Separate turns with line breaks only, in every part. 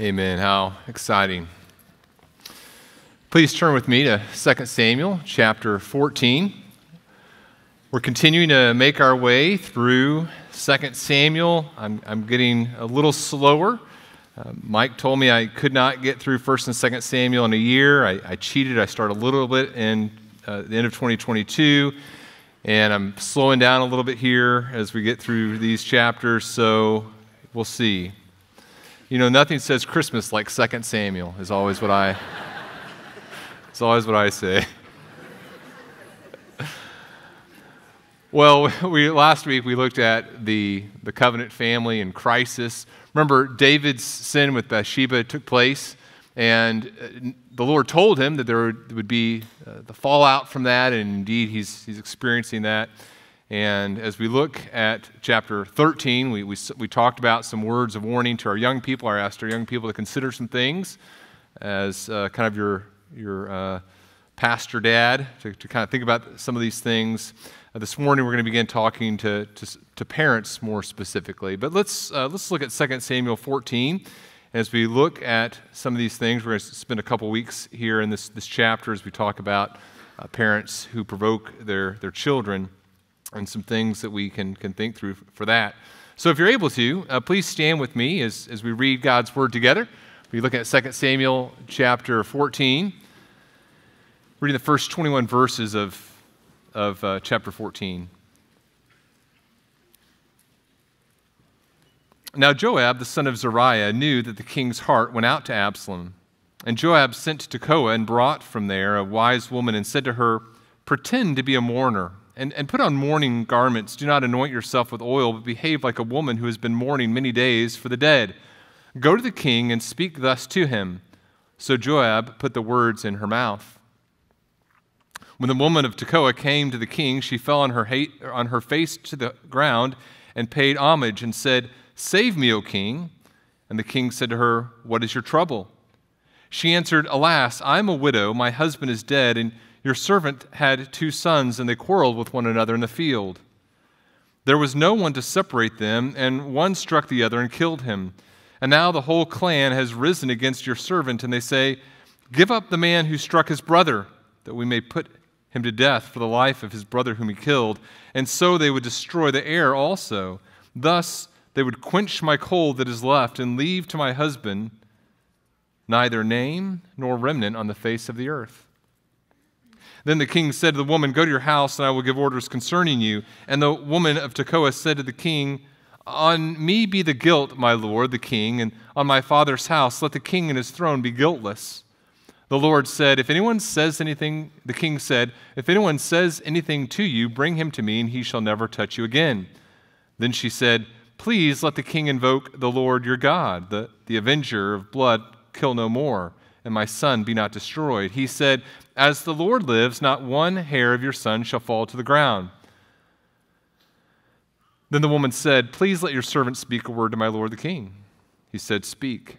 Amen. How exciting. Please turn with me to 2 Samuel chapter 14. We're continuing to make our way through 2 Samuel. I'm, I'm getting a little slower. Uh, Mike told me I could not get through 1st and 2nd Samuel in a year. I, I cheated. I started a little bit in uh, the end of 2022, and I'm slowing down a little bit here as we get through these chapters, so we'll see. You know, nothing says Christmas like 2 Samuel, is always what I, it's always what I say. Well, we, last week we looked at the, the covenant family in crisis. Remember, David's sin with Bathsheba took place, and uh, the Lord told him that there would be uh, the fallout from that, and indeed he's, he's experiencing that. And as we look at chapter 13, we, we, we, talked about some words of warning to our young people. I asked our young people to consider some things as uh, kind of your, your uh, pastor dad, to, to, kind of think about some of these things. Uh, this morning, we're going to begin talking to, to, to parents more specifically. But let's, uh, let's look at 2 Samuel 14. As we look at some of these things, we're going to spend a couple weeks here in this, this chapter as we talk about uh, parents who provoke their, their children and some things that we can, can think through for that. So, if you're able to, uh, please stand with me as, as we read God's word together. We look at 2 Samuel chapter 14, reading the first 21 verses of, of uh, chapter 14. Now, Joab, the son of Zeruiah, knew that the king's heart went out to Absalom. And Joab sent to Tekoa and brought from there a wise woman and said to her, Pretend to be a mourner and, and put on mourning garments. Do not anoint yourself with oil, but behave like a woman who has been mourning many days for the dead. Go to the king and speak thus to him. So Joab put the words in her mouth. When the woman of Tekoa came to the king, she fell on her, hate, on her face to the ground and paid homage and said, Save me, O king. And the king said to her, What is your trouble? She answered, Alas, I am a widow, my husband is dead, and your servant had two sons, and they quarreled with one another in the field. There was no one to separate them, and one struck the other and killed him. And now the whole clan has risen against your servant, and they say, Give up the man who struck his brother, that we may put him to death for the life of his brother whom he killed. And so they would destroy the heir also. Thus they would quench my coal that is left, and leave to my husband neither name nor remnant on the face of the earth. Then the king said to the woman, Go to your house, and I will give orders concerning you. And the woman of Tekoa said to the king, On me be the guilt, my lord, the king, and on my father's house let the king and his throne be guiltless. The Lord said, If anyone says anything, the king said, If anyone says anything to you, bring him to me, and he shall never touch you again. Then she said, Please let the king invoke the Lord your God, the, the avenger of blood, kill no more, and my son be not destroyed. He said, as the Lord lives, not one hair of your son shall fall to the ground. Then the woman said, Please let your servant speak a word to my lord the king. He said, Speak.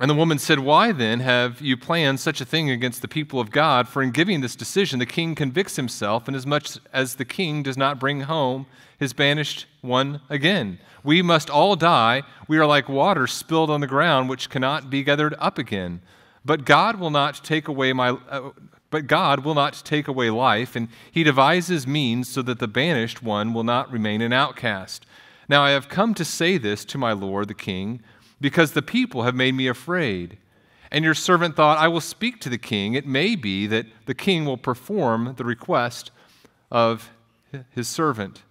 And the woman said, Why then have you planned such a thing against the people of God? For in giving this decision, the king convicts himself, inasmuch as the king does not bring home his banished one again. We must all die. We are like water spilled on the ground, which cannot be gathered up again. But God will not take away my uh, but God will not take away life, and he devises means so that the banished one will not remain an outcast. Now I have come to say this to my lord the king, because the people have made me afraid. And your servant thought, I will speak to the king. It may be that the king will perform the request of his servant.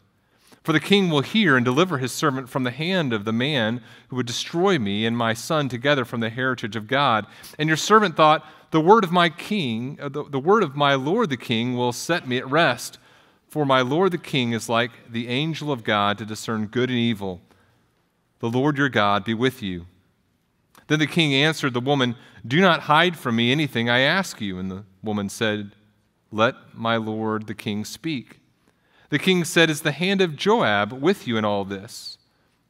For the king will hear and deliver his servant from the hand of the man who would destroy me and my son together from the heritage of God. And your servant thought, The word of my king, uh, the, the word of my lord the king will set me at rest. For my lord the king is like the angel of God to discern good and evil. The Lord your God be with you. Then the king answered the woman, Do not hide from me anything I ask you. And the woman said, Let my lord the king speak. The king said, Is the hand of Joab with you in all this?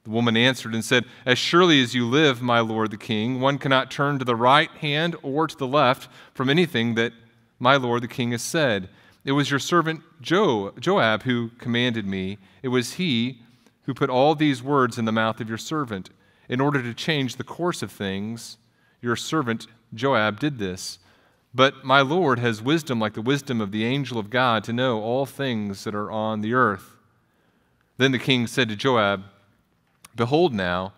The woman answered and said, As surely as you live, my lord the king, one cannot turn to the right hand or to the left from anything that my lord the king has said. It was your servant jo- Joab who commanded me. It was he who put all these words in the mouth of your servant. in order to change the course of things, your servant Joab did this. But my Lord has wisdom like the wisdom of the angel of God to know all things that are on the earth. Then the king said to Joab, Behold, now,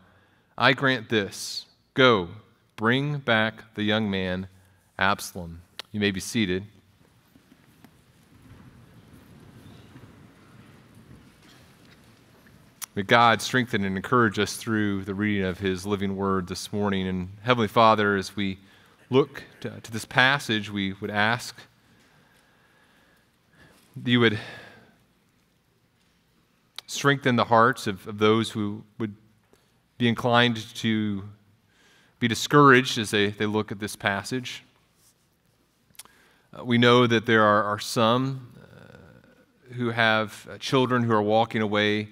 I grant this Go, bring back the young man, Absalom. You may be seated. May God strengthen and encourage us through the reading of His living word this morning. And Heavenly Father, as we look to, to this passage, we would ask that you would strengthen the hearts of, of those who would be inclined to be discouraged as they, they look at this passage. Uh, we know that there are, are some uh, who have uh, children who are walking away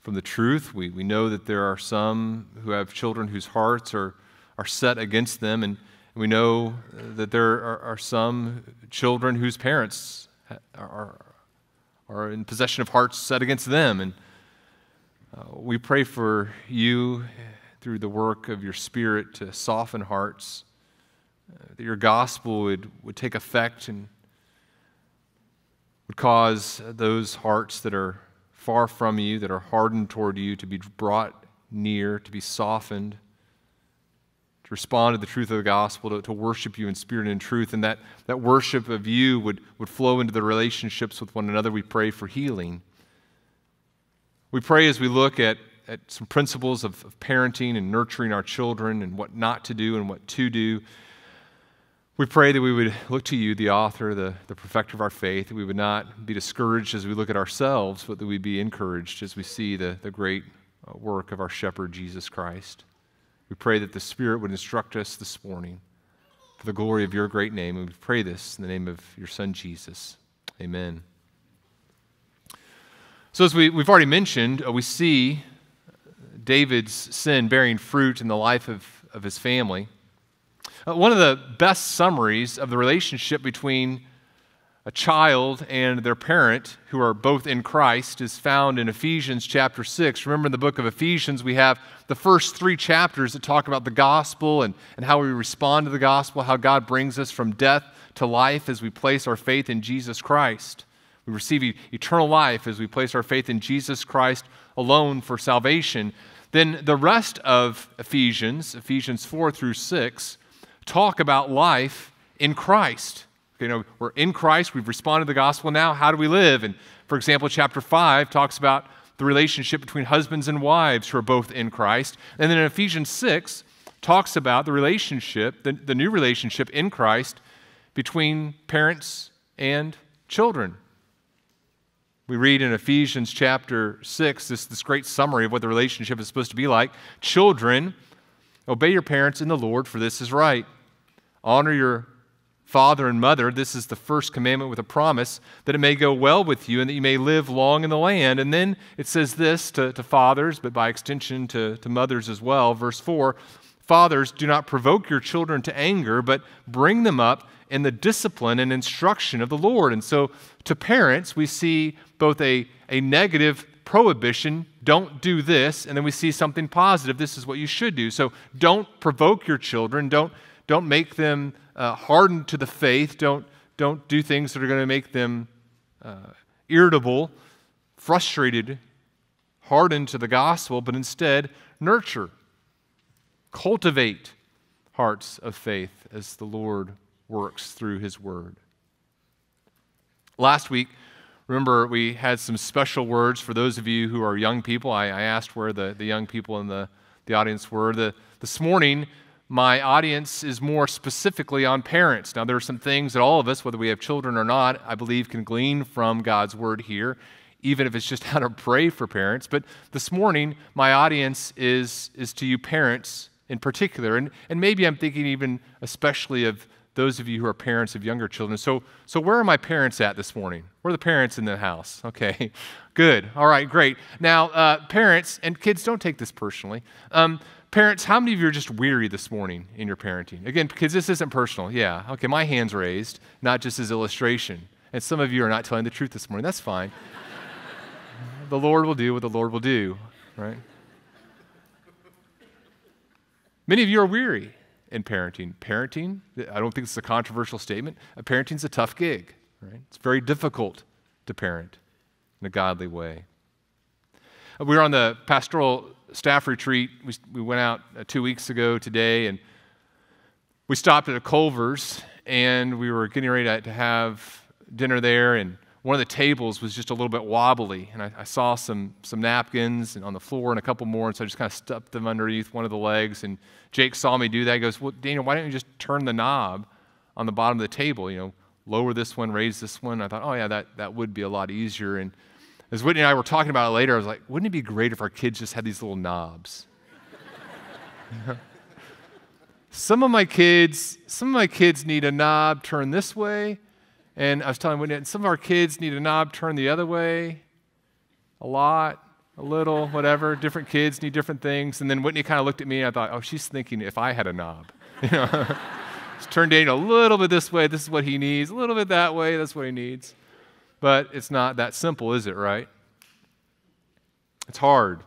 from the truth. We, we know that there are some who have children whose hearts are, are set against them. And we know that there are, are some children whose parents are, are in possession of hearts set against them. And uh, we pray for you through the work of your Spirit to soften hearts, uh, that your gospel would, would take effect and would cause those hearts that are far from you, that are hardened toward you, to be brought near, to be softened, to respond to the truth of the gospel, to, to worship you in spirit and in truth. And that, that worship of you would, would flow into the relationships with one another. We pray for healing. We pray as we look at, at some principles of, of parenting and nurturing our children and what not to do and what to do. We pray that we would look to you, the author, the, the perfecter of our faith, that we would not be discouraged as we look at ourselves, but that we'd be encouraged as we see the, the great uh, work of our shepherd, Jesus Christ. We pray that the Spirit would instruct us this morning for the glory of your great name. And we pray this in the name of your Son, Jesus. Amen. So, as we, we've already mentioned, uh, we see David's sin bearing fruit in the life of, of his family. Uh, one of the best summaries of the relationship between a child and their parent who are both in Christ is found in Ephesians chapter 6. Remember in the book of Ephesians, we have the first three chapters that talk about the gospel and, and how we respond to the gospel, how God brings us from death to life as we place our faith in Jesus Christ. We receive eternal life as we place our faith in Jesus Christ alone for salvation. Then the rest of Ephesians, Ephesians 4 through 6, talk about life in Christ. You know, we're in Christ, we've responded to the gospel now. How do we live? And for example, chapter 5 talks about the relationship between husbands and wives who are both in Christ. And then in Ephesians 6 talks about the relationship, the, the new relationship in Christ between parents and children. We read in Ephesians chapter 6 this, this great summary of what the relationship is supposed to be like. Children, obey your parents in the Lord, for this is right. Honor your father and mother. This is the first commandment with a promise that it may go well with you and that you may live long in the land. And then it says this to, to fathers, but by extension to, to mothers as well. Verse 4 Fathers, do not provoke your children to anger, but bring them up in the discipline and instruction of the Lord. And so to parents, we see both a, a negative prohibition, don't do this, and then we see something positive, this is what you should do. So don't provoke your children, don't don't make them uh, hardened to the faith. Don't, don't do things that are going to make them uh, irritable, frustrated, hardened to the gospel, but instead nurture, cultivate hearts of faith as the Lord works through his word. Last week, remember, we had some special words for those of you who are young people. I, I asked where the, the young people in the, the audience were. The, this morning, my audience is more specifically on parents. Now, there are some things that all of us, whether we have children or not, I believe can glean from God's word here, even if it's just how to pray for parents. But this morning, my audience is, is to you parents in particular. And, and maybe I'm thinking even especially of those of you who are parents of younger children. So, so where are my parents at this morning? Where are the parents in the house? Okay, good. All right, great. Now, uh, parents and kids, don't take this personally. Um, Parents, how many of you are just weary this morning in your parenting? Again, because this isn't personal. Yeah, okay, my hand's raised, not just as illustration. And some of you are not telling the truth this morning. That's fine. the Lord will do what the Lord will do, right? Many of you are weary in parenting. Parenting, I don't think it's a controversial statement. Parenting's a tough gig, right? It's very difficult to parent in a godly way. We were on the pastoral staff retreat. We, we went out uh, two weeks ago today, and we stopped at a Culver's, and we were getting ready to, have dinner there, and one of the tables was just a little bit wobbly, and I, I, saw some, some napkins and on the floor and a couple more, and so I just kind of stuffed them underneath one of the legs. And Jake saw me do that. He goes, Well, Daniel, why don't you just turn the knob on the bottom of the table? You know, lower this one, raise this one. I thought, Oh, yeah, that, that would be a lot easier. And as Whitney and I were talking about it later, I was like, Wouldn't it be great if our kids just had these little knobs? some of my kids, some of my kids need a knob turned this way and I was telling Whitney, some of our kids need a knob turned the other way a lot, a little, whatever. Different kids need different things. And then Whitney kind of looked at me and I thought, oh, she's thinking if I had a knob. You know, just turn Daniel a little bit this way, this is what he needs. A little bit that way, that's what he needs. But it's not that simple, is it, right? It's hard.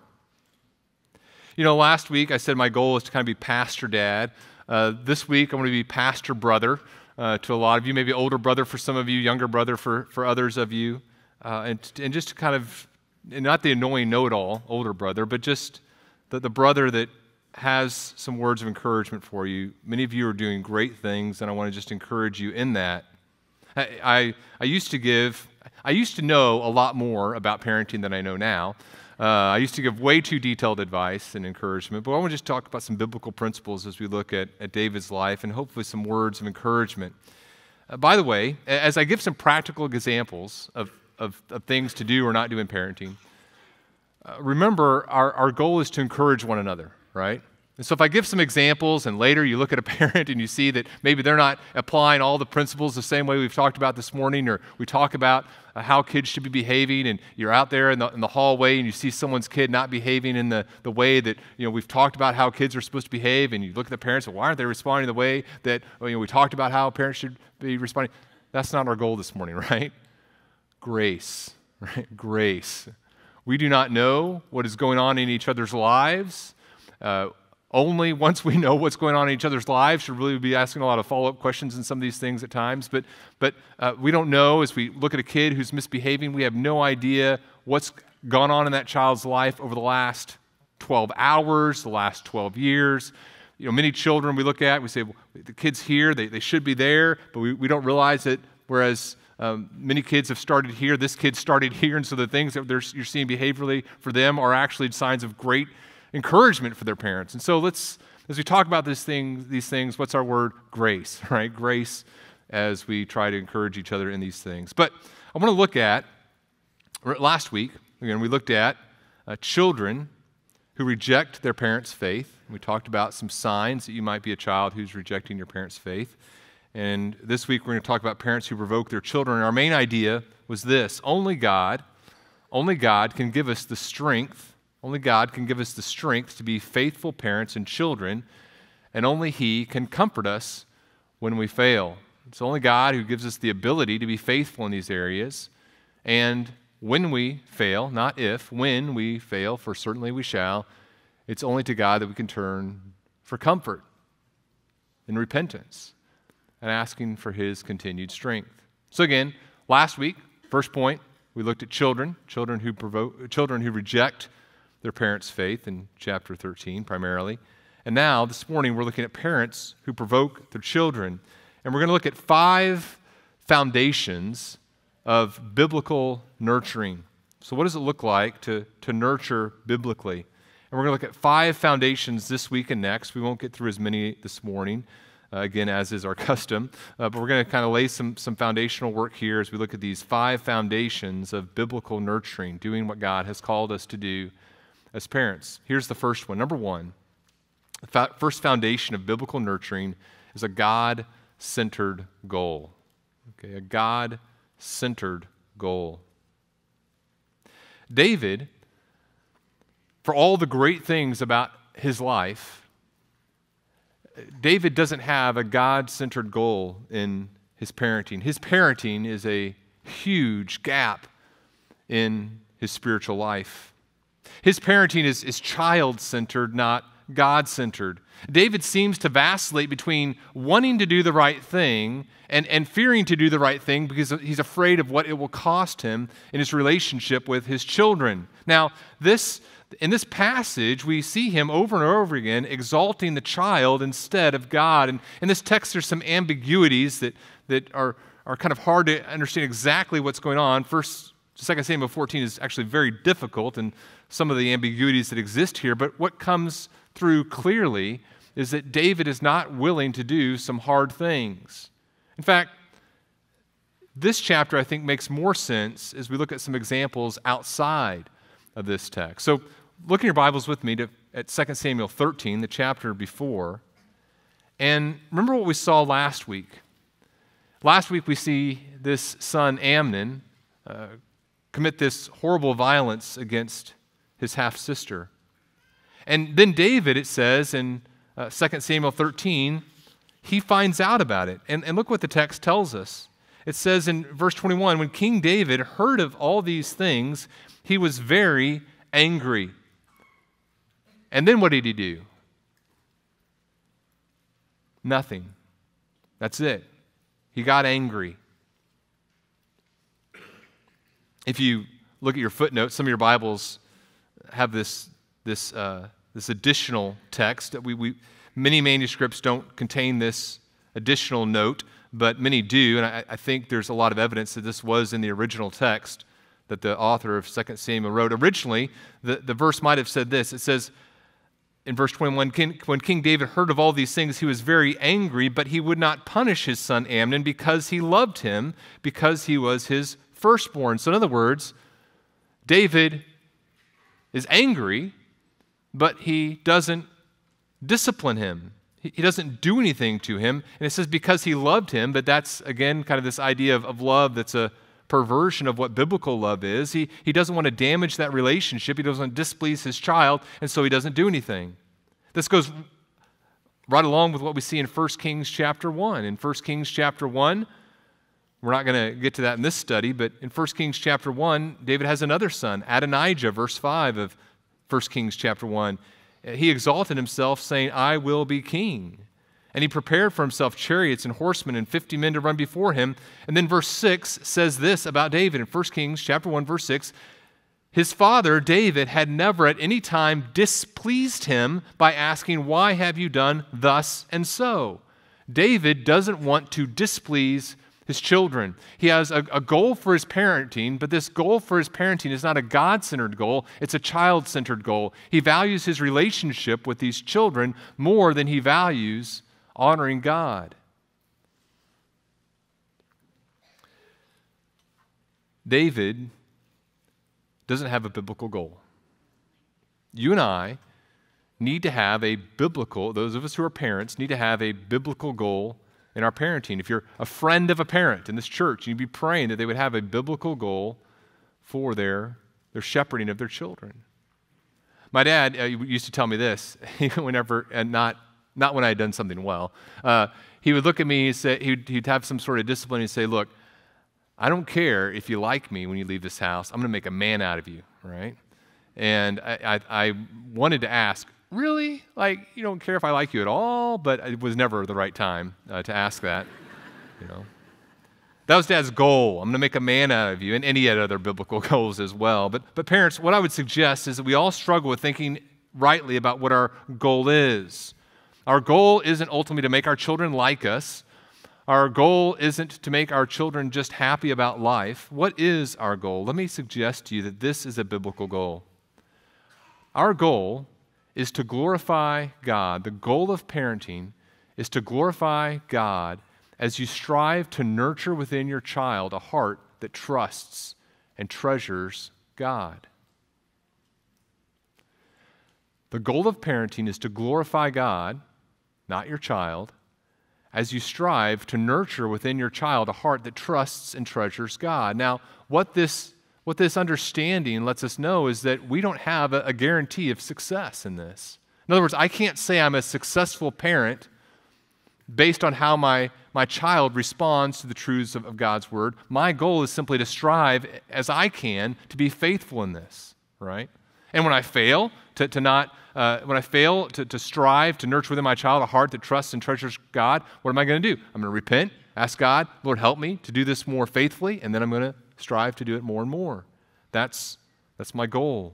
You know, last week I said my goal is to kind of be pastor dad. Uh, this week I'm going to be pastor brother uh, to a lot of you, maybe older brother for some of you, younger brother for, for others of you. Uh, and, and just to kind of, not the annoying know it all, older brother, but just the, the brother that has some words of encouragement for you. Many of you are doing great things, and I want to just encourage you in that. I, I, I used to give, I used to know a lot more about parenting than I know now. Uh, I used to give way too detailed advice and encouragement, but I want to just talk about some biblical principles as we look at, at David's life and hopefully some words of encouragement. Uh, by the way, as I give some practical examples of, of, of things to do or not do in parenting, uh, remember our, our goal is to encourage one another, right? And so, if I give some examples and later you look at a parent and you see that maybe they're not applying all the principles the same way we've talked about this morning, or we talk about uh, how kids should be behaving, and you're out there in the, in the hallway and you see someone's kid not behaving in the, the way that you know, we've talked about how kids are supposed to behave, and you look at the parents and why aren't they responding the way that you know, we talked about how parents should be responding? That's not our goal this morning, right? Grace, right? Grace. We do not know what is going on in each other's lives. Uh, only once we know what's going on in each other's lives should really be asking a lot of follow-up questions in some of these things at times. But but uh, we don't know. As we look at a kid who's misbehaving we have no idea what's gone on in that child's life over the last 12 hours the last 12 years. You know many children we look at we say well, the kids here. They, they should be there. But we, we don't realize that whereas um, many kids have started here this kid started here. And so the things that you're seeing behaviorally for them are actually signs of great encouragement for their parents. And so let's, as we talk about this thing, these things, what's our word? Grace, right? Grace as we try to encourage each other in these things. But I want to look at, last week, again, we looked at uh, children who reject their parents' faith. We talked about some signs that you might be a child who's rejecting your parents' faith. And this week we're going to talk about parents who provoke their children. And our main idea was this only God, only God can give us the strength only God can give us the strength to be faithful parents and children, and only He can comfort us when we fail. It's only God who gives us the ability to be faithful in these areas. And when we fail, not if, when we fail, for certainly we shall, it's only to God that we can turn for comfort and repentance and asking for His continued strength. So, again, last week, first point, we looked at children, children who, provoke, children who reject their parents' faith in chapter 13 primarily. And now, this morning, we're looking at parents who provoke their children. And we're going to look at five foundations of biblical nurturing. So, what does it look like to, to nurture biblically? And we're going to look at five foundations this week and next. We won't get through as many this morning, uh, again, as is our custom. Uh, but we're going to kind of lay some, some foundational work here as we look at these five foundations of biblical nurturing, doing what God has called us to do as parents. Here's the first one. Number one, the first foundation of biblical nurturing is a God centered goal. Okay, a God centered goal. David, for all the great things about his life, David doesn't have a God centered goal in his parenting. His parenting is a huge gap in his spiritual life. His parenting is, is child centered, not God centered. David seems to vacillate between wanting to do the right thing and, and fearing to do the right thing because he's afraid of what it will cost him in his relationship with his children. Now, this, in this passage, we see him over and over again exalting the child instead of God. And in this text, there's some ambiguities that, that are, are kind of hard to understand exactly what's going on. First, 2 Samuel 14 is actually very difficult and some of the ambiguities that exist here, but what comes through clearly is that David is not willing to do some hard things. In fact, this chapter, I think, makes more sense as we look at some examples outside of this text. So, look in your Bibles with me to, at 2 Samuel 13, the chapter before. And remember what we saw last week. Last week, we see this son, Amnon, uh, commit this horrible violence against his half sister. And then David, it says in uh, 2 Samuel 13, he finds out about it. And, and look what the text tells us. It says in verse 21 when King David heard of all these things, he was very angry. And then what did he do? Nothing. That's it. He got angry. If you look at your footnotes, some of your Bibles have this, this, uh, this additional text. We, we, Many manuscripts don't contain this additional note, but many do, and I, I, think there's a lot of evidence that this was in the original text that the author of 2 Samuel wrote. Originally, the, the verse might have said this. It says in verse 21 King, When King David heard of all these things, he was very angry, but he would not punish his son Amnon because he loved him, because he was his firstborn. So, in other words, David is angry, but he doesn't discipline him. He doesn't do anything to him. And it says because he loved him, but that's, again, kind of this idea of, of love that's a perversion of what biblical love is. He, he doesn't want to damage that relationship, he doesn't want to displease his child, and so he doesn't do anything. This goes right along with what we see in 1 Kings chapter 1. In 1 Kings chapter 1, we're not going to get to that in this study, but in 1 Kings chapter 1, David has another son, Adonijah, verse 5 of 1 Kings chapter 1 he exalted himself, saying, I will be king. And he prepared for himself chariots and horsemen and 50 men to run before him. And then verse 6 says this about David in 1 Kings chapter 1 verse 6, his father David had never at any time displeased him by asking, "Why have you done thus and so?" David doesn't want to displease his children. He has a, a goal for his parenting, but this goal for his parenting is not a God centered goal, it's a child centered goal. He values his relationship with these children more than he values honoring God. David doesn't have a biblical goal. You and I need to have a biblical, those of us who are parents need to have a biblical goal in our parenting. If you're a friend of a parent in this church, you'd be praying that they would have a biblical goal for their, their shepherding of their children. My dad uh, used to tell me this whenever, and not, not when I had done something well. Uh, he would look at me and say, he'd, he'd have some sort of discipline and say, Look, I don't care if you like me when you leave this house. I'm going to make a man out of you, right? And I, I, I wanted to ask, really? Like, you don't care if I like you at all? But it was never the right time uh, to ask that, you know. That was dad's goal. I'm going to make a man out of you. And, had other biblical goals as well. But, but parents, what I would suggest is that we all struggle with thinking rightly about what our goal is. Our goal isn't ultimately to make our children like us. Our goal isn't to make our children just happy about life. What is our goal? Let me suggest to you that this is a biblical goal. Our goal is to glorify God. The goal of parenting is to glorify God as you strive to nurture within your child a heart that trusts and treasures God. The goal of parenting is to glorify God, not your child, as you strive to nurture within your child a heart that trusts and treasures God. Now, what this what this understanding lets us know is that we don't have a, guarantee of success in this. In other words, I can't say I'm a successful parent based on how my, my child responds to the truths of, of, God's word. My goal is simply to strive as I can to be faithful in this, right? And when I fail to, to not, uh, when I fail to, to strive to nurture within my child a heart that trusts and treasures God, what am I going to do? I'm going to repent, ask God, Lord, help me to do this more faithfully, and then I'm going to strive to do it more and more. That's, that's my goal.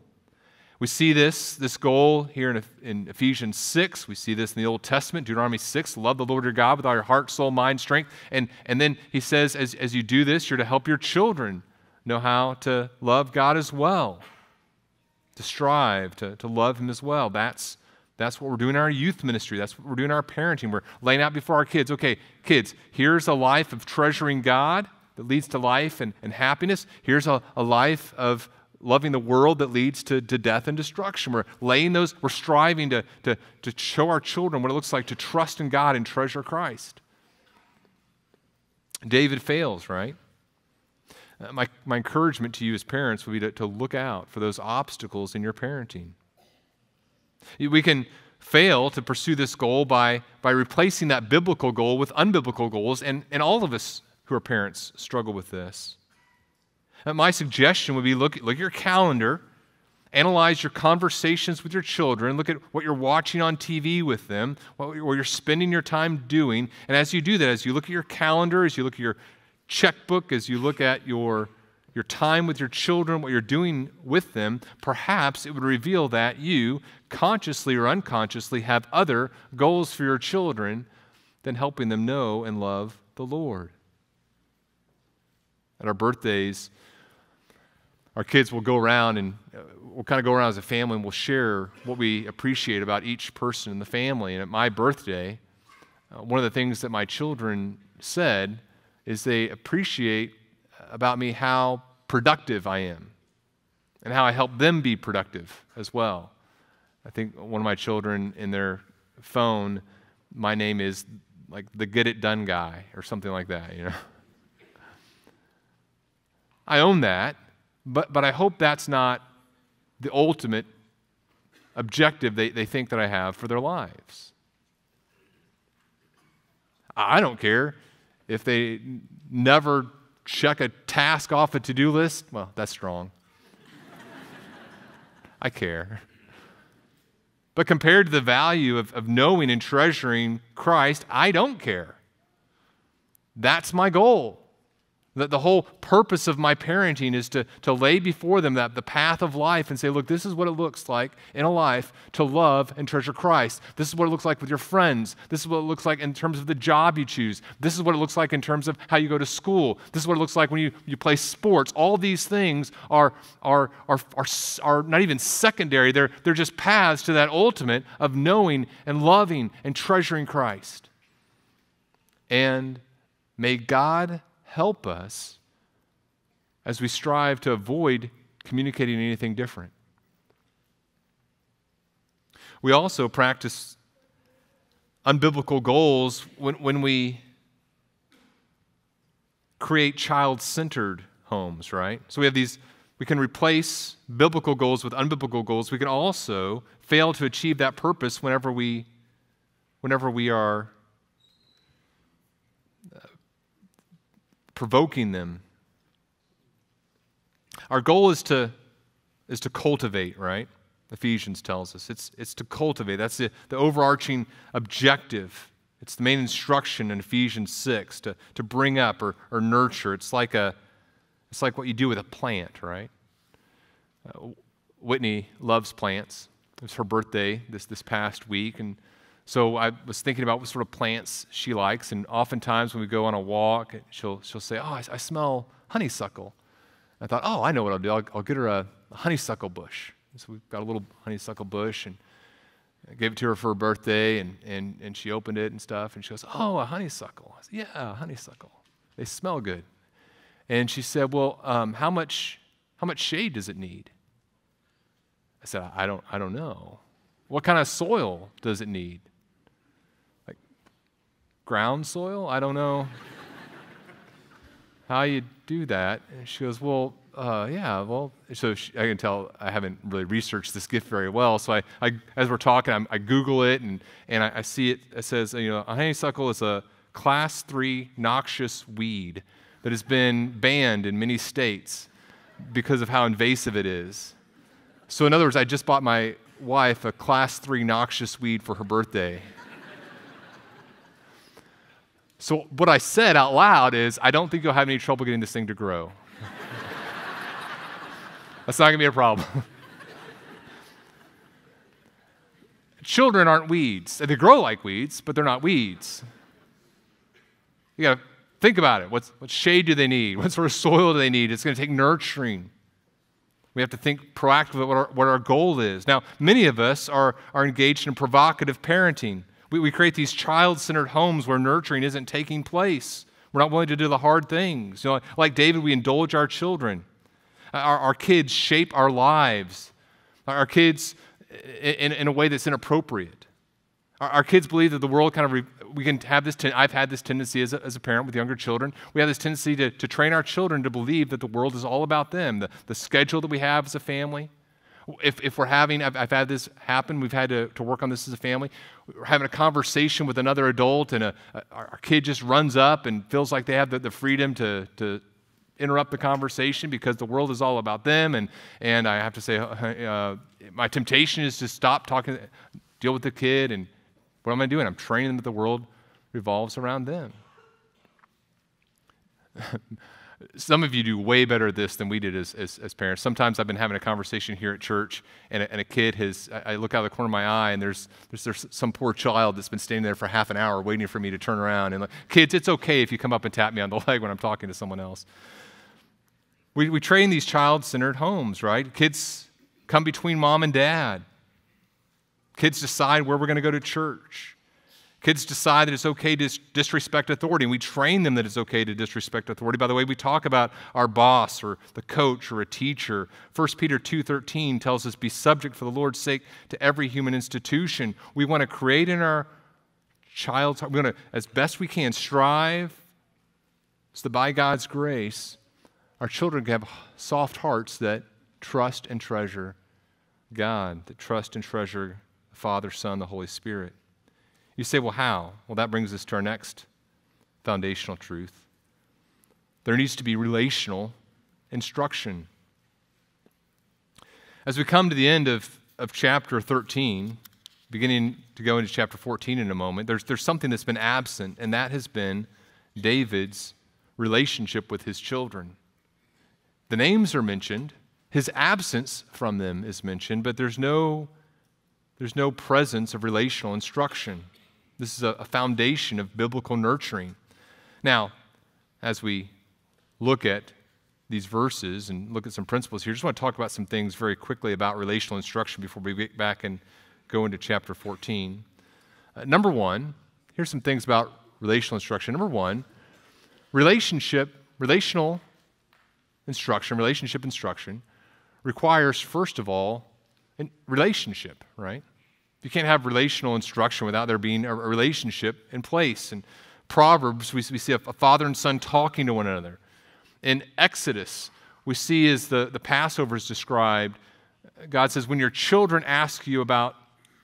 We see this, this goal here in, in Ephesians 6. We see this in the Old Testament, Deuteronomy 6. Love the Lord your God with all your heart, soul, mind, strength. And, and then he says, as, as you do this, you're to help your children know how to love God as well, to strive to, to love Him as well. That's, that's what we're doing in our youth ministry. That's what we're doing in our parenting. We're laying out before our kids okay, kids, here's a life of treasuring God that leads to life and, and happiness. Here's a, a life of loving the world that leads to, to death and destruction. We're laying those, we're striving to, to, to show our children what it looks like to trust in God and treasure Christ. David fails, right? Uh, my, my encouragement to you as parents would be to, to look out for those obstacles in your parenting. We can fail to pursue this goal by, by replacing that biblical goal with unbiblical goals, and, and all of us who are parents struggle with this. Uh, my suggestion would be look, look at your calendar, analyze your conversations with your children, look at what you're watching on TV with them, what you're spending your time doing. And as you do that, as you look at your calendar, as you look at your checkbook, as you look at your, your time with your children, what you're doing with them, perhaps it would reveal that you, consciously or unconsciously, have other goals for your children than helping them know and love the Lord. At our birthdays, our kids will go around and uh, we'll kind of go around as a family and we'll share what we appreciate about each person in the family. And at my birthday, uh, one of the things that my children said is they appreciate about me how productive I am and how I help them be productive as well. I think one of my children in their phone, my name is like the get it done guy or something like that, you know. I own that but, but I hope that's not the ultimate objective they, they think that I have for their lives. I don't care if they never check a task off a to do list. Well, that's strong. I care. But compared to the value of, of knowing and treasuring Christ, I don't care. That's my goal. The, the whole purpose of my parenting is to, to lay before them that the path of life and say, look, this is what it looks like in a life to love and treasure Christ. This is what it looks like with your friends. This is what it looks like in terms of the job you choose. This is what it looks like in terms of how you go to school. This is what it looks like when you, you play sports. All these things are, are, are, are, are not even secondary, they're, they're just paths to that ultimate of knowing and loving and treasuring Christ. And may God help us as we strive to avoid communicating anything different. We also practice unbiblical goals when, when we create child centered homes, right? So we have these, we can replace biblical goals with unbiblical goals. We can also fail to achieve that purpose whenever we, whenever we are provoking them. Our goal is to, is to cultivate, right? Ephesians tells us. It's, it's to cultivate. That's the, the overarching objective. It's the main instruction in Ephesians 6 to, to bring up or, or nurture. It's like, a, it's like what you do with a plant, right? Uh, Whitney loves plants. It was her birthday this, this past week, and so I was thinking about what sort of plants she likes, and oftentimes when we go on a walk, she'll, she'll say, Oh, I, I smell honeysuckle. I thought, Oh, I know what I'll do. I'll, I'll get her a, a, honeysuckle bush. So we've got a little honeysuckle bush, and I gave it to her for her birthday, and, and, and she opened it and stuff, and she goes, Oh, a honeysuckle. I said, Yeah, a honeysuckle. They smell good. And she said, Well, um, how, much, how much shade does it need? I said, I don't, I don't know. What kind of soil does it need? Ground soil? I don't know how you do that. And she goes, Well, uh, yeah, well, so she, I can tell I haven't really researched this gift very well. So I, I as we're talking, I'm, i Google it and, and I, I, see it. It says, you know, a honeysuckle is a class three noxious weed that has been banned in many states because of how invasive it is. So, in other words, I just bought my wife a class three noxious weed for her birthday. So, what I said out loud is, I don't think you'll have any trouble getting this thing to grow. That's not going to be a problem. Children aren't weeds. They grow like weeds, but they're not weeds. You got to think about it. What's, what shade do they need? What sort of soil do they need? It's going to take nurturing. We have to think proactively what our, what our goal is. Now, many of us are, are engaged in provocative parenting. We, we create these child centered homes where nurturing isn't taking place. We're not willing to do the hard things. You know, like David, we indulge our children. Our, our kids shape our lives. Our kids, in, in a way that's inappropriate. Our, our kids believe that the world kind of re, we can have this, ten, I've had this tendency as a, as a parent with younger children. We have this tendency to, to train our children to believe that the world is all about them, the, the schedule that we have as a family. If, if we're having, I've, I've had this happen, we've had to, to work on this as a family. We're having a conversation with another adult, and a, a, our kid just runs up and feels like they have the, the freedom to, to interrupt the conversation because the world is all about them. And, and I have to say, uh, my temptation is to stop talking, deal with the kid, and what am I doing? I'm training them that the world revolves around them. Some of you do way better at this than we did as, as, as, parents. Sometimes I've been having a conversation here at church, and a, and a kid has, I look out of the corner of my eye, and there's, there's, there's some poor child that's been standing there for half an hour waiting for me to turn around. And like, kids, it's okay if you come up and tap me on the leg when I'm talking to someone else. We, we train these child centered homes, right? Kids come between mom and dad. Kids decide where we're going to go to church. Kids decide that it's okay to disrespect authority, and we train them that it's okay to disrespect authority. By the way, we talk about our boss or the coach or a teacher. 1 Peter 2:13 tells us, "Be subject for the Lord's sake to every human institution." We want to create in our child's heart, we want to, as best we can, strive so that by God's grace, our children have soft hearts that trust and treasure God, that trust and treasure the Father, Son, the Holy Spirit. You say, well, how? Well, that brings us to our next foundational truth. There needs to be relational instruction. As we come to the end of, of chapter 13, beginning to go into chapter 14 in a moment, there's, there's something that's been absent, and that has been David's relationship with his children. The names are mentioned, his absence from them is mentioned, but there's no there's no presence of relational instruction. This is a, foundation of biblical nurturing. Now, as we look at these verses and look at some principles here, I just want to talk about some things very quickly about relational instruction before we get back and go into chapter 14. Uh, number one, here's some things about relational instruction. Number one, relationship, relational instruction, relationship instruction requires, first of all, a relationship, right? You can't have relational instruction without there being a relationship in place. In Proverbs, we, see a, a father and son talking to one another. In Exodus, we see as the, the Passover is described, God says, when your children ask you about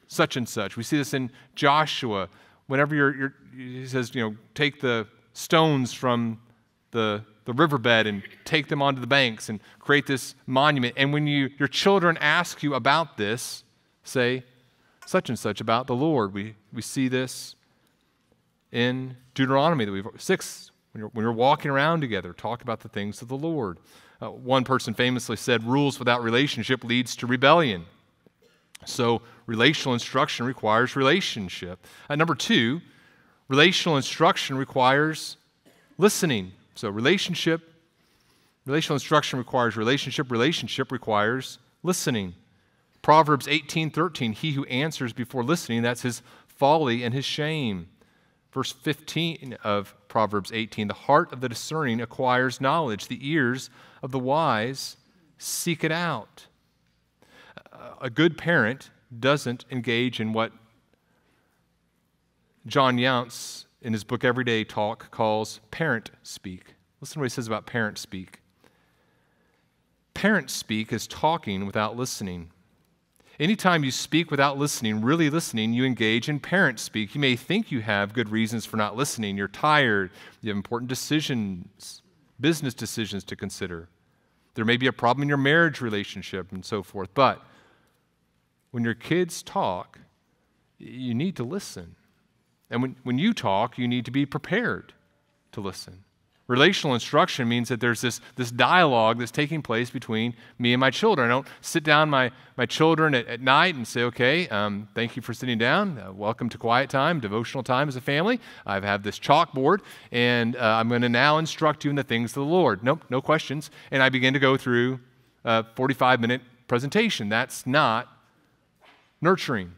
such and such. We see this in Joshua. Whenever you're, you're he says, you know, take the stones from the the riverbed and take them onto the banks and create this monument. And when you, your children ask you about this, say such and such about the Lord. We, we see this in Deuteronomy that we've six when you're, when you're walking around together, talk about the things of the Lord. Uh, one person famously said, "Rules without relationship leads to rebellion." So relational instruction requires relationship. Uh, number two, relational instruction requires listening. So, relationship, relational instruction requires relationship, relationship requires listening. Proverbs 18:13, he who answers before listening, that's his folly and his shame. Verse 15 of Proverbs 18, the heart of the discerning acquires knowledge, the ears of the wise seek it out. A good parent doesn't engage in what John Younts in his book Everyday Talk calls parent speak. Listen to what he says about parent speak. Parent speak is talking without listening. Anytime you speak without listening, really listening, you engage in parent speak. You may think you have good reasons for not listening. You're tired. You have important decisions, business decisions to consider. There may be a problem in your marriage relationship and so forth. But when your kids talk, you need to listen. And when, when you talk, you need to be prepared to listen. Relational instruction means that there's this, this dialogue that's taking place between me and my children. I don't sit down my, my children at, at night and say, okay, um, thank you for sitting down. Uh, welcome to quiet time, devotional time as a family. I have this chalkboard, and uh, I'm going to now instruct you in the things of the Lord. Nope, no questions. And I begin to go through a 45 minute presentation. That's not nurturing.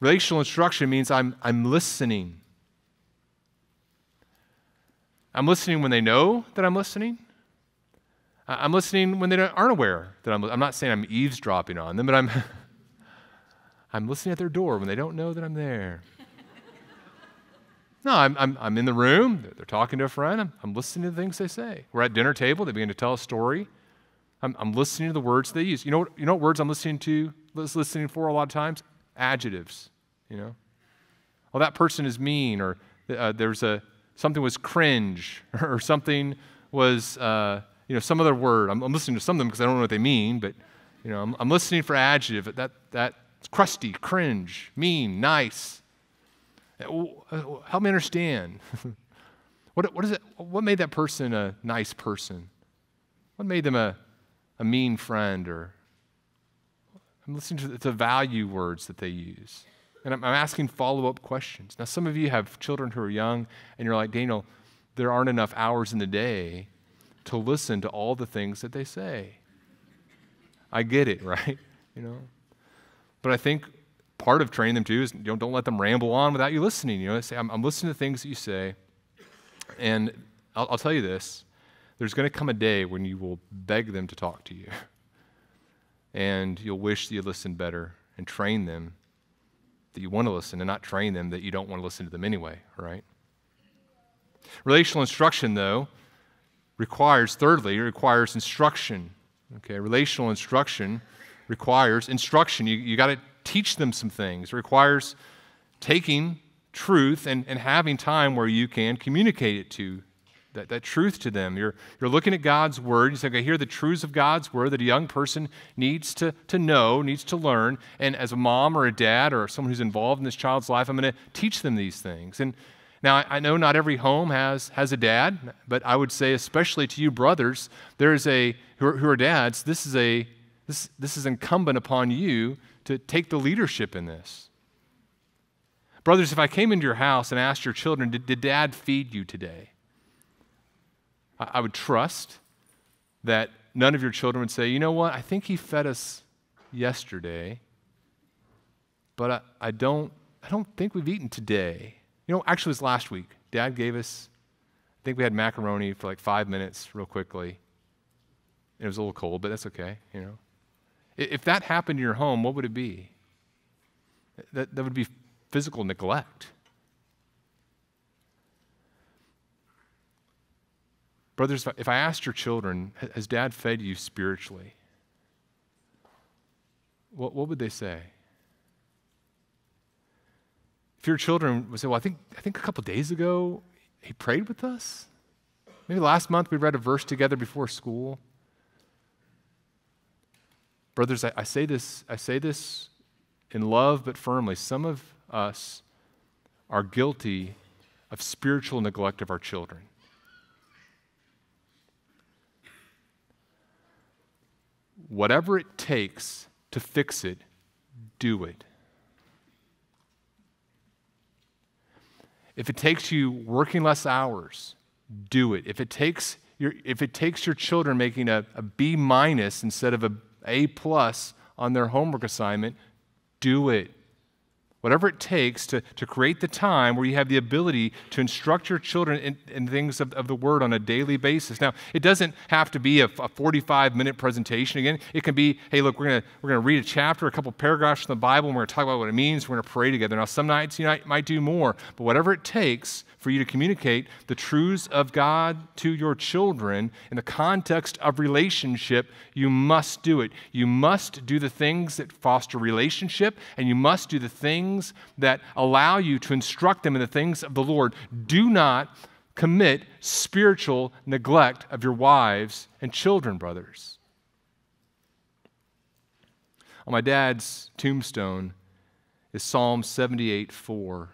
Relational instruction means I'm, I'm listening. I'm listening when they know that I'm listening. I'm listening when they aren't aware that I'm. I'm not saying I'm eavesdropping on them, but I'm. I'm listening at their door when they don't know that I'm there. No, I'm, I'm, I'm in the room. They're talking to a friend. I'm, I'm listening to the things they say. We're at dinner table. They begin to tell a story. I'm, I'm listening to the words they use. You know, what, you know what words I'm listening to, listening for a lot of times? Adjectives, you know. Well, that person is mean, or uh, there's a, something was cringe, or something was, uh, you know, some other word. I'm, I'm, listening to some of them because I don't know what they mean, but, you know, I'm, I'm listening for adjective. That, that, crusty, cringe, mean, nice. Uh, help me understand. what, what, is it, what made that person a nice person? What made them a, a mean friend? Or I'm listening to the value words that they use. And I'm, asking follow up questions. Now, some of you have children who are young, and you're like, Daniel, there aren't enough hours in the day to listen to all the things that they say. I get it, right? You know? But I think part of training them too is don't let them ramble on without you listening. You know, say, I'm, I'm listening to things that you say, and I'll, I'll tell you this: there's going to come a day when you will beg them to talk to you, and you'll wish that you listened better and train them that you want to listen, and not train them that you don't want to listen to them anyway. Right? Relational instruction, though, requires thirdly, it requires instruction. Okay, relational instruction requires instruction. You, you got to teach them some things. It requires taking truth and, and having time where you can communicate it to that, that truth to them. You're, you're looking at God's word. You say, okay, here are the truths of God's word that a young person needs to, to know, needs to learn. And as a mom or a dad or someone who's involved in this child's life, I'm going to teach them these things. And now, I, know not every home has, has a dad, but I would say, especially to you brothers, there's a, who are, who are dads, this is a, this, this is incumbent upon you to take the leadership in this. Brothers, if I came into your house and asked your children, Did, did dad feed you today? I, would trust that none of your children would say, You know what? I think he fed us yesterday, but I, I, don't, I don't think we've eaten today. You know, actually, it was last week. Dad gave us, I think we had macaroni for like five minutes, real quickly. It was a little cold, but that's okay, you know. If that happened in your home, what would it be? That, that would be physical neglect. Brothers, if I asked your children, has dad fed you spiritually? What, what would they say? If your children would say, Well, I think, I think a couple days ago he prayed with us. Maybe last month we read a verse together before school. Brothers, I, I, say this, I say this in love but firmly. Some of us are guilty of spiritual neglect of our children. Whatever it takes to fix it, do it. If it takes you working less hours, do it. If it takes your, if it takes your children making a, a B minus instead of a a plus on their homework assignment, do it. Whatever it takes to, to create the time where you have the ability to instruct your children in, in things of, of, the Word on a daily basis. Now, it doesn't have to be a, a 45 minute presentation. Again, it can be hey, look, we're going we're gonna read a chapter, a couple paragraphs from the Bible, and we're going to talk about what it means. We're going to pray together. Now, some nights you might, might do more, but whatever it takes for you to communicate the truths of God to your children in the context of relationship, you must do it. You must do the things that foster relationship, and you must do the things things that allow you to instruct them in the things of the Lord. Do not commit spiritual neglect of your wives and children, brothers. On my dad's tombstone is Psalm 78 4.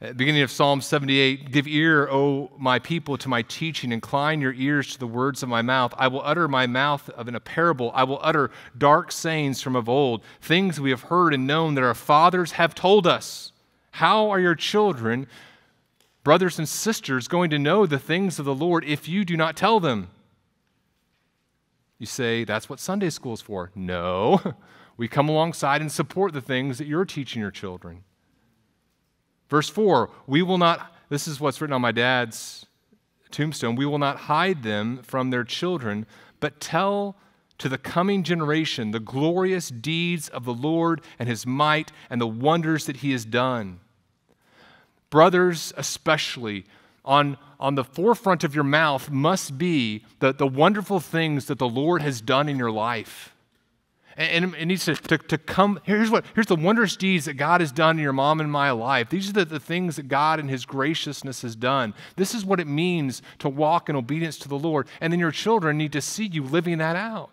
At the beginning of Psalm 78, give ear, O my people, to my teaching. Incline your ears to the words of my mouth. I will utter my mouth of in a parable. I will utter dark sayings from of old, things we have heard and known that our fathers have told us. How are your children, brothers and sisters, going to know the things of the Lord if you do not tell them? You say, that's what Sunday school is for. No, we come alongside and support the things that you're teaching your children. Verse 4 We will not, this is what's written on my dad's tombstone, we will not hide them from their children, but tell to the coming generation the glorious deeds of the Lord and his might and the wonders that he has done. Brothers, especially, on, on the forefront of your mouth must be the, the wonderful things that the Lord has done in your life. And it needs to, to, to, come. Here's what here's the wondrous deeds that God has done in your mom and my life. These are the, the things that God in His graciousness has done. This is what it means to walk in obedience to the Lord. And then your children need to see you living that out.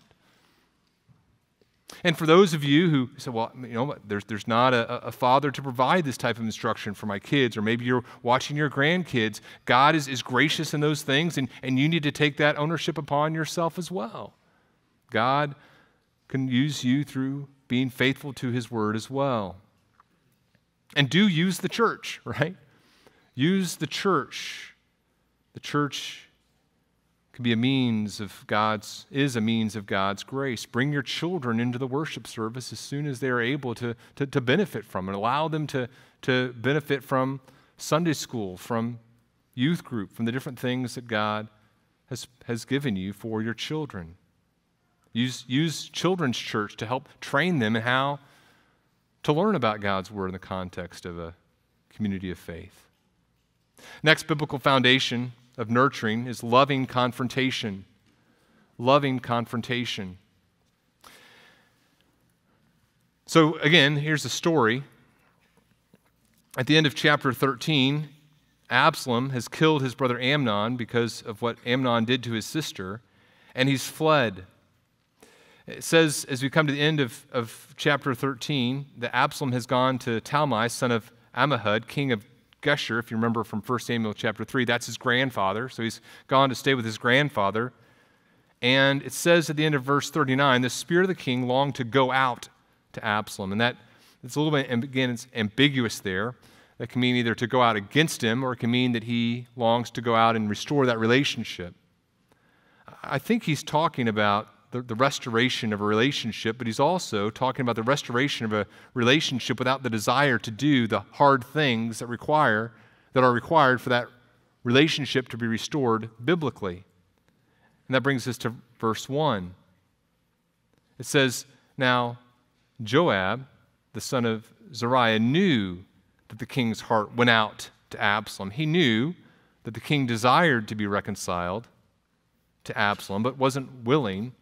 And for those of you who say, well, you know, there's, there's not a, a, father to provide this type of instruction for my kids, or maybe you're watching your grandkids, God is, is gracious in those things, and, and you need to take that ownership upon yourself as well. God can use you through being faithful to his word as well. And do use the church, right? Use the church. The church can be a means of God's, is a means of God's grace. Bring your children into the worship service as soon as they're able to, to, to benefit from it. Allow them to, to benefit from Sunday school, from youth group, from the different things that God has, has given you for your children. Use, use children's church to help train them in how to learn about God's word in the context of a community of faith. Next biblical foundation of nurturing is loving confrontation. Loving confrontation. So, again, here's a story. At the end of chapter 13, Absalom has killed his brother Amnon because of what Amnon did to his sister, and he's fled. It says, as we come to the end of, of chapter 13, that Absalom has gone to Talmai, son of Ammihud, king of Geshur, if you remember from 1 Samuel chapter 3. That's his grandfather. So he's gone to stay with his grandfather. And it says at the end of verse 39, the spirit of the king longed to go out to Absalom. And that it's a little bit, again, it's ambiguous there. That can mean either to go out against him or it can mean that he longs to go out and restore that relationship. I think he's talking about the, the restoration of a relationship, but he's also talking about the restoration of a relationship without the desire to do the hard things that require that are required for that relationship to be restored biblically. And that brings us to verse 1. It says, Now Joab, the son of Zeruiah, knew that the king's heart went out to Absalom. He knew that the king desired to be reconciled to Absalom, but wasn't willing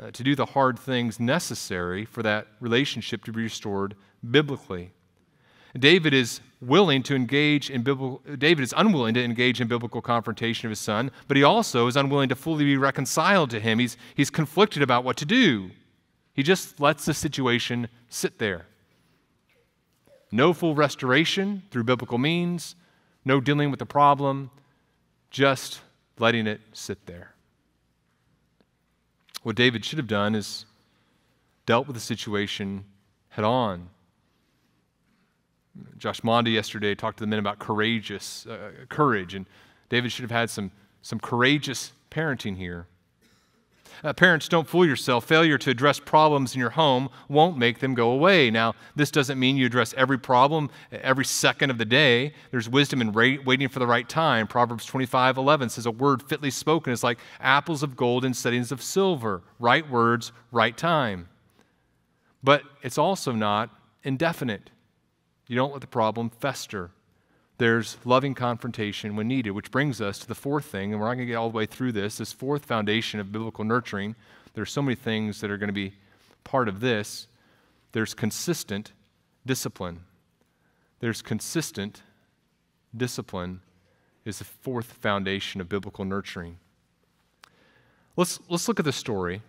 uh, to do the hard things necessary for that relationship to be restored biblically. David is willing to engage in biblical David is unwilling to engage in biblical confrontation of his son, but he also is unwilling to fully be reconciled to him. He's, he's conflicted about what to do. He just lets the situation sit there. No full restoration through biblical means, no dealing with the problem, just letting it sit there. What David should have done is dealt with the situation head on. Josh Monda yesterday talked to the men about courageous uh, courage, and David should have had some, some courageous parenting here. Uh, parents, don't fool yourself. Failure to address problems in your home won't make them go away. Now, this doesn't mean you address every problem every second of the day. There's wisdom in waiting for the right time. Proverbs 25 11 says, A word fitly spoken is like apples of gold in settings of silver. Right words, right time. But it's also not indefinite. You don't let the problem fester there's loving confrontation when needed, which brings us to the fourth thing, and we're not going to get all the way through this, this fourth foundation of biblical nurturing. There's so many things that are going to be part of this. There's consistent discipline. There's consistent discipline is the fourth foundation of biblical nurturing. Let's, let's look at the story.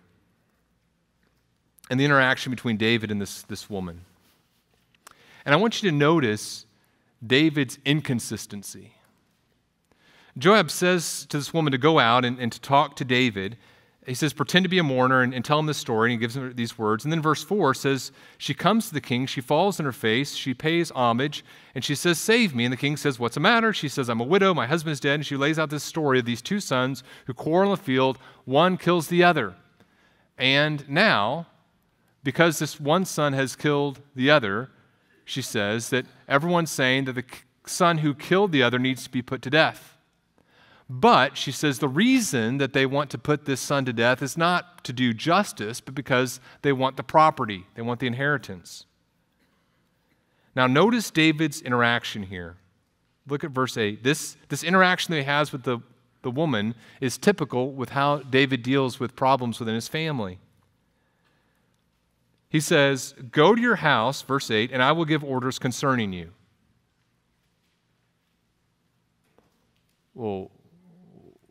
and the interaction between David and this, this woman. And I want you to notice David's inconsistency. Joab says to this woman to go out and, and to talk to David. He says, pretend to be a mourner and, and tell him this story. And he gives him these words. And then verse 4 says, She comes to the king, she falls on her face, she pays homage, and she says, Save me. And the king says, What's the matter? She says, I'm a widow, my husband is dead. And she lays out this story of these two sons who quarrel in the field, one kills the other. And now, because this one son has killed the other, she says that everyone's saying that the son who killed the other needs to be put to death. But she says the reason that they want to put this son to death is not to do justice, but because they want the property, they want the inheritance. Now, notice David's interaction here. Look at verse 8. This, this interaction that he has with the, the woman is typical with how David deals with problems within his family. He says, Go to your house, verse 8, and I will give orders concerning you. Well,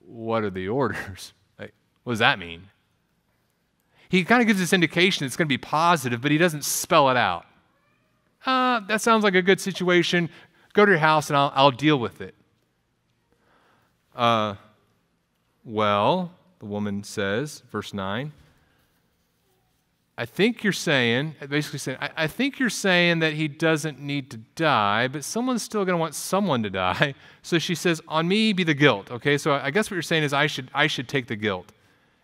what are the orders? Like, what does that mean? He kind of gives this indication it's going to be positive, but he doesn't spell it out. Uh, that sounds like a good situation. Go to your house and I'll, I'll deal with it. Uh, well, the woman says, verse 9, I think you're saying, basically saying, I, I, think you're saying that he doesn't need to die, but someone's still going to want someone to die. So she says, On me be the guilt. Okay, so I guess what you're saying is I should, I should take the guilt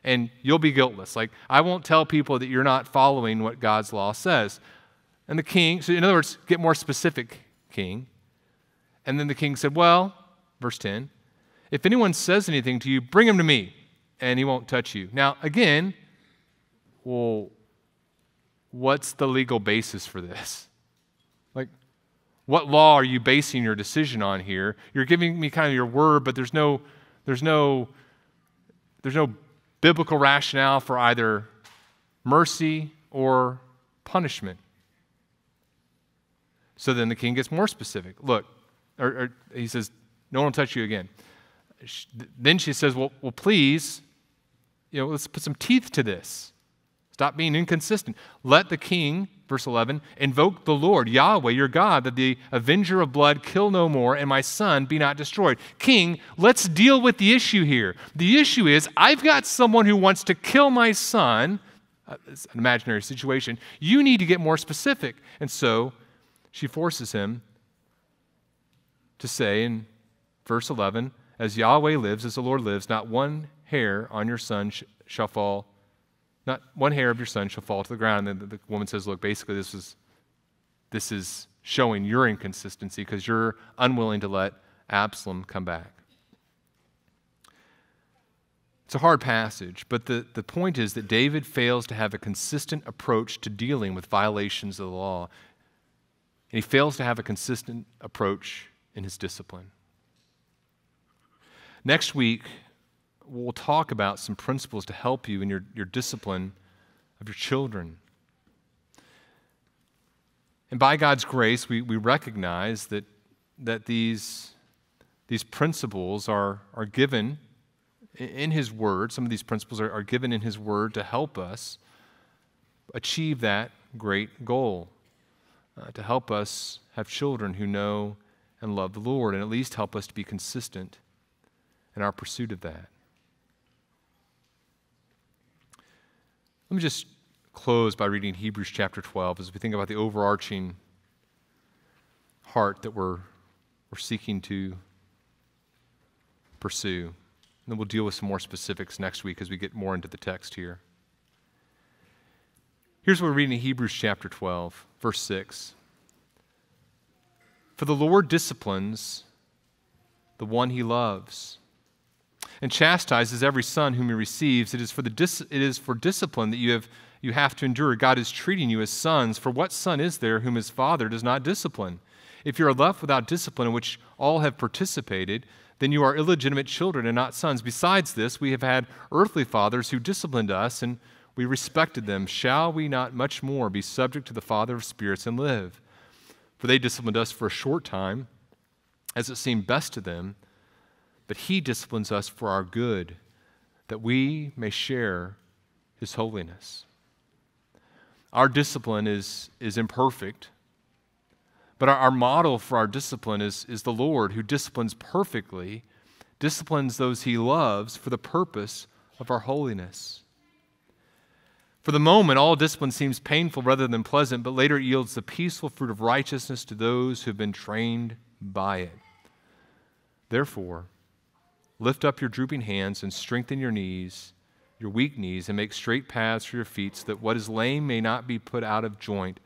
and you'll be guiltless. Like, I won't tell people that you're not following what God's law says. And the king, so in other words, get more specific, king. And then the king said, Well, verse 10, if anyone says anything to you, bring him to me, and he won't touch you. Now, again, well, what's the legal basis for this? Like, what law are you basing your decision on here? You're giving me kind of your word, but there's no, there's no, there's no biblical rationale for either mercy or punishment. So then the king gets more specific. Look, or, or he says, "No one will touch you again." Then she says, "Well, well, please, you know, let's put some teeth to this." Stop being inconsistent. Let the king, verse 11, invoke the Lord, Yahweh, your God, that the avenger of blood kill no more and my son be not destroyed. King, let's deal with the issue here. The issue is I've got someone who wants to kill my son. Uh, it's an imaginary situation. You need to get more specific. And so she forces him to say in verse 11, As Yahweh lives, as the Lord lives, not one hair on your son sh- shall fall not one hair of your son shall fall to the ground. And the woman says, Look, basically, this is, this is showing your inconsistency because you're unwilling to let Absalom come back. It's a hard passage, but the, the point is that David fails to have a consistent approach to dealing with violations of the law. And he fails to have a consistent approach in his discipline. Next week, we'll talk about some principles to help you in your, your discipline of your children. And by God's grace, we, we recognize that, that these, these principles are, are given in His Word. Some of these principles are, are given in His Word to help us achieve that great goal, uh, to help us have children who know and love the Lord, and at least help us to be consistent in our pursuit of that. Let me just close by reading Hebrews chapter 12 as we think about the overarching heart that we're, we're seeking to pursue. And then we'll deal with some more specifics next week as we get more into the text here. Here's what we're reading in Hebrews chapter 12, verse 6. For the Lord disciplines the one he loves and chastises every son whom he receives. It is for, the dis- it is for discipline that you have, you have to endure. God is treating you as sons. For what son is there whom his father does not discipline? If you are left without discipline in which all have participated, then you are illegitimate children and not sons. Besides this, we have had earthly fathers who disciplined us, and we respected them. Shall we not much more be subject to the Father of spirits and live? For they disciplined us for a short time, as it seemed best to them but He disciplines us for our good, that we may share His holiness. our discipline is, is imperfect. But our, our model for our discipline is, is the Lord who disciplines perfectly, disciplines those he loves for the purpose of our holiness. For the moment, all discipline seems painful rather than pleasant, but later it yields the peaceful fruit of righteousness to those who have been trained by it. Therefore, lift up your drooping hands and strengthen your knees your weak knees and make straight paths for your feet, so that what is lame may not be put out of joint,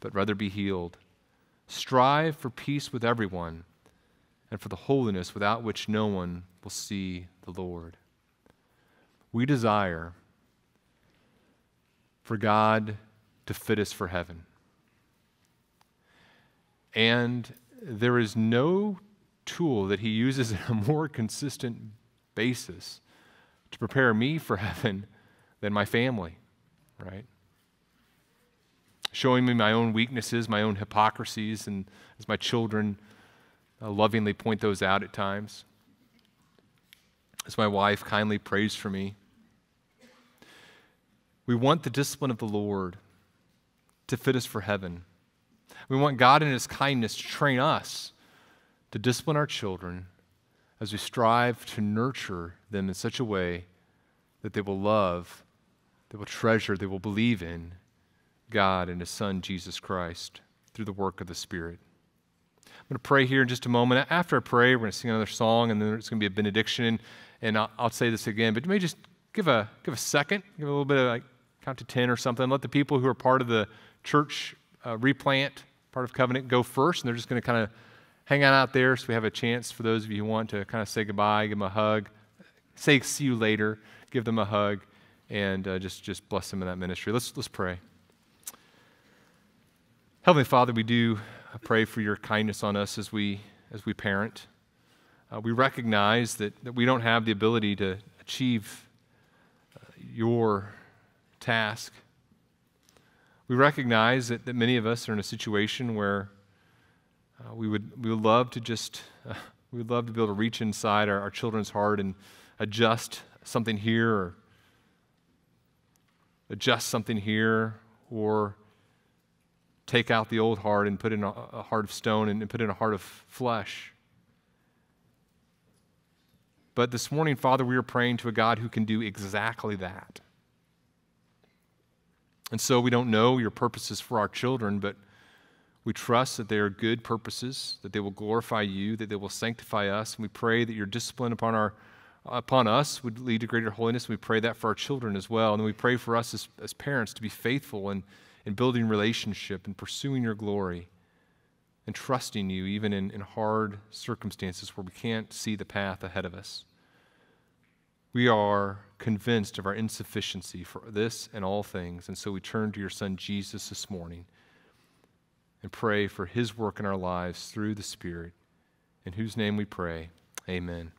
but rather be healed. Strive for peace with everyone and for the holiness without which no one will see the Lord. We desire for God to fit us for heaven. And there is no tool that He uses on a more consistent basis to prepare me for heaven than my family, right? Showing me my own weaknesses, my own hypocrisies, and as my children uh, lovingly point those out at times. As my wife kindly prays for me. We want the discipline of the Lord to fit us for heaven. We want God in His kindness to train us to discipline our children as we strive to nurture them in such a way that they will love, they will treasure, they will believe in God and His Son, Jesus Christ, through the work of the Spirit. I'm going to pray here in just a moment. After I pray, we're going to sing another song, and then it's going to be a benediction. And I'll, say this again, but you may just give a, give a second, give a little bit of like count to 10 or something. Let the people who are part of the church uh, replant, part of covenant, go first, and they're just going to kind of hang out out there so we have a chance for those of you who want to kind of say goodbye, give them a hug, say see you later, give them a hug, and uh, just, just bless them in that ministry. Let's, let's pray. Heavenly Father, we do pray for your kindness on us as we, as we parent. Uh, we recognize that, that we don't have the ability to achieve uh, your task. We recognize that, that many of us are in a situation where uh, we, would, we would love to just, uh, we would love to be able to reach inside our, our children's heart and adjust something here or adjust something here or take out the old heart and put in a, a heart of stone and, and put in a heart of flesh. But this morning, Father, we are praying to a God who can do exactly that. And so we don't know your purposes for our children, but we trust that they are good purposes, that they will glorify you, that they will sanctify us. And we pray that your discipline upon, our, upon us would lead to greater holiness. We pray that for our children as well. And we pray for us as, as parents to be faithful in, in building relationship and pursuing your glory and trusting you even in, in hard circumstances where we can't see the path ahead of us. We are convinced of our insufficiency for this and all things. And so we turn to your Son Jesus this morning and pray for his work in our lives through the Spirit, in whose name we pray. Amen.